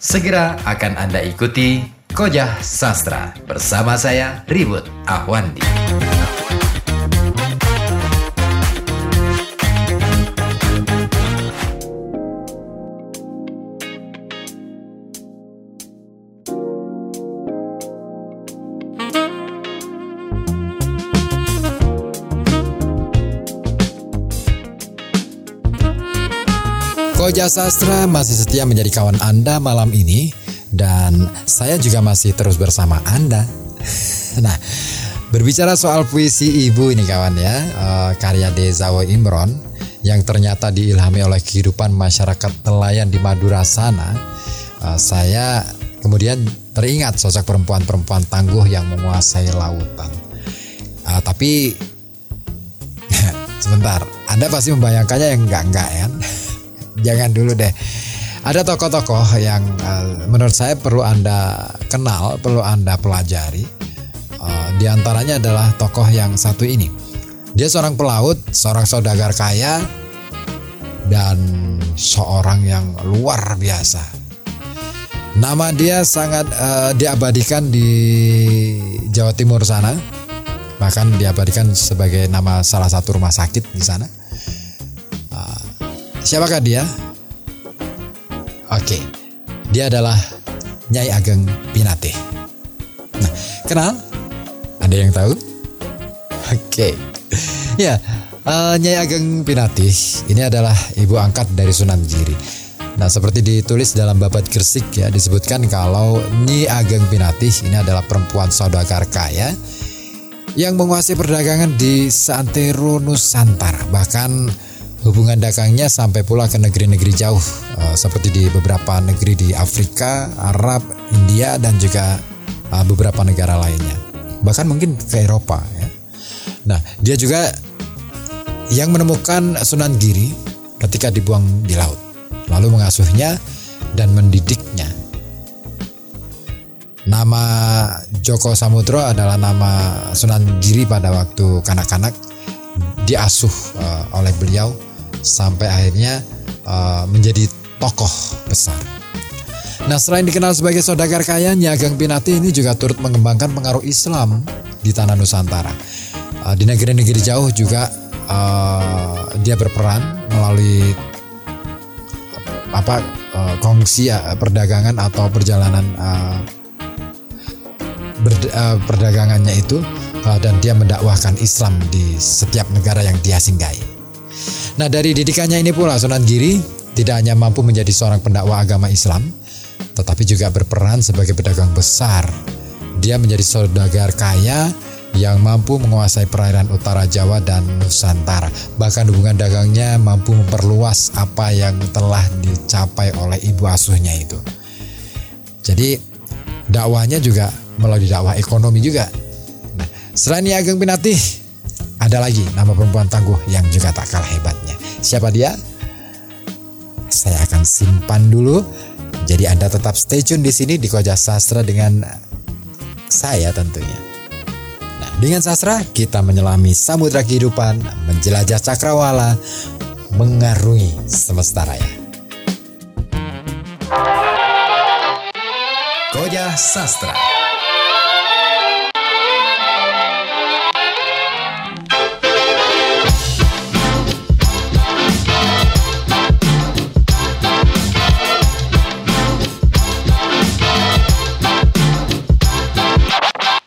Segera akan Anda ikuti Kojah Sastra bersama saya Ribut Ahwandi. Koja Sastra masih setia menjadi kawan Anda malam ini dan saya juga masih terus bersama Anda. Nah, berbicara soal puisi ibu ini kawan ya, uh, karya Dezawa Imron yang ternyata diilhami oleh kehidupan masyarakat nelayan di Madura sana, uh, saya kemudian teringat sosok perempuan-perempuan tangguh yang menguasai lautan. Uh, tapi sebentar, Anda pasti membayangkannya yang enggak-enggak ya jangan dulu deh. Ada tokoh-tokoh yang uh, menurut saya perlu Anda kenal, perlu Anda pelajari. Uh, di antaranya adalah tokoh yang satu ini. Dia seorang pelaut, seorang saudagar kaya, dan seorang yang luar biasa. Nama dia sangat uh, diabadikan di Jawa Timur sana, bahkan diabadikan sebagai nama salah satu rumah sakit di sana. Siapakah dia? Oke, dia adalah Nyai Ageng Pinate. Nah, kenal? Ada yang tahu? Oke, ya uh, Nyai Ageng Pinate ini adalah ibu angkat dari Sunan Giri. Nah, seperti ditulis dalam Babat Gresik ya, disebutkan kalau Nyi Ageng Pinate ini adalah perempuan saudagar kaya yang menguasai perdagangan di Santero Nusantara. Bahkan Hubungan dagangnya sampai pula ke negeri-negeri jauh uh, seperti di beberapa negeri di Afrika, Arab, India dan juga uh, beberapa negara lainnya. Bahkan mungkin ke Eropa ya. Nah, dia juga yang menemukan Sunan Giri ketika dibuang di laut, lalu mengasuhnya dan mendidiknya. Nama Joko Samudro adalah nama Sunan Giri pada waktu kanak-kanak diasuh uh, oleh beliau sampai akhirnya uh, menjadi tokoh besar. Nah selain dikenal sebagai saudagar kaya, Nyagang Pinati ini juga turut mengembangkan pengaruh Islam di tanah Nusantara. Uh, di negeri-negeri jauh juga uh, dia berperan melalui apa uh, kongsi uh, perdagangan atau perjalanan uh, ber, uh, perdagangannya itu dan dia mendakwahkan Islam di setiap negara yang dia singgahi. Nah dari didikannya ini pula Sunan Giri tidak hanya mampu menjadi seorang pendakwah agama Islam, tetapi juga berperan sebagai pedagang besar. Dia menjadi saudagar kaya yang mampu menguasai perairan utara Jawa dan Nusantara. Bahkan hubungan dagangnya mampu memperluas apa yang telah dicapai oleh ibu asuhnya itu. Jadi dakwahnya juga melalui dakwah ekonomi juga. Nah, selain Ageng Pinatih, ada lagi nama perempuan tangguh yang juga tak kalah hebatnya. Siapa dia? Saya akan simpan dulu. Jadi Anda tetap stay tune di sini di Koja Sastra dengan saya tentunya. Nah, dengan sastra kita menyelami samudra kehidupan, menjelajah cakrawala, mengarungi semesta raya. Koja Sastra.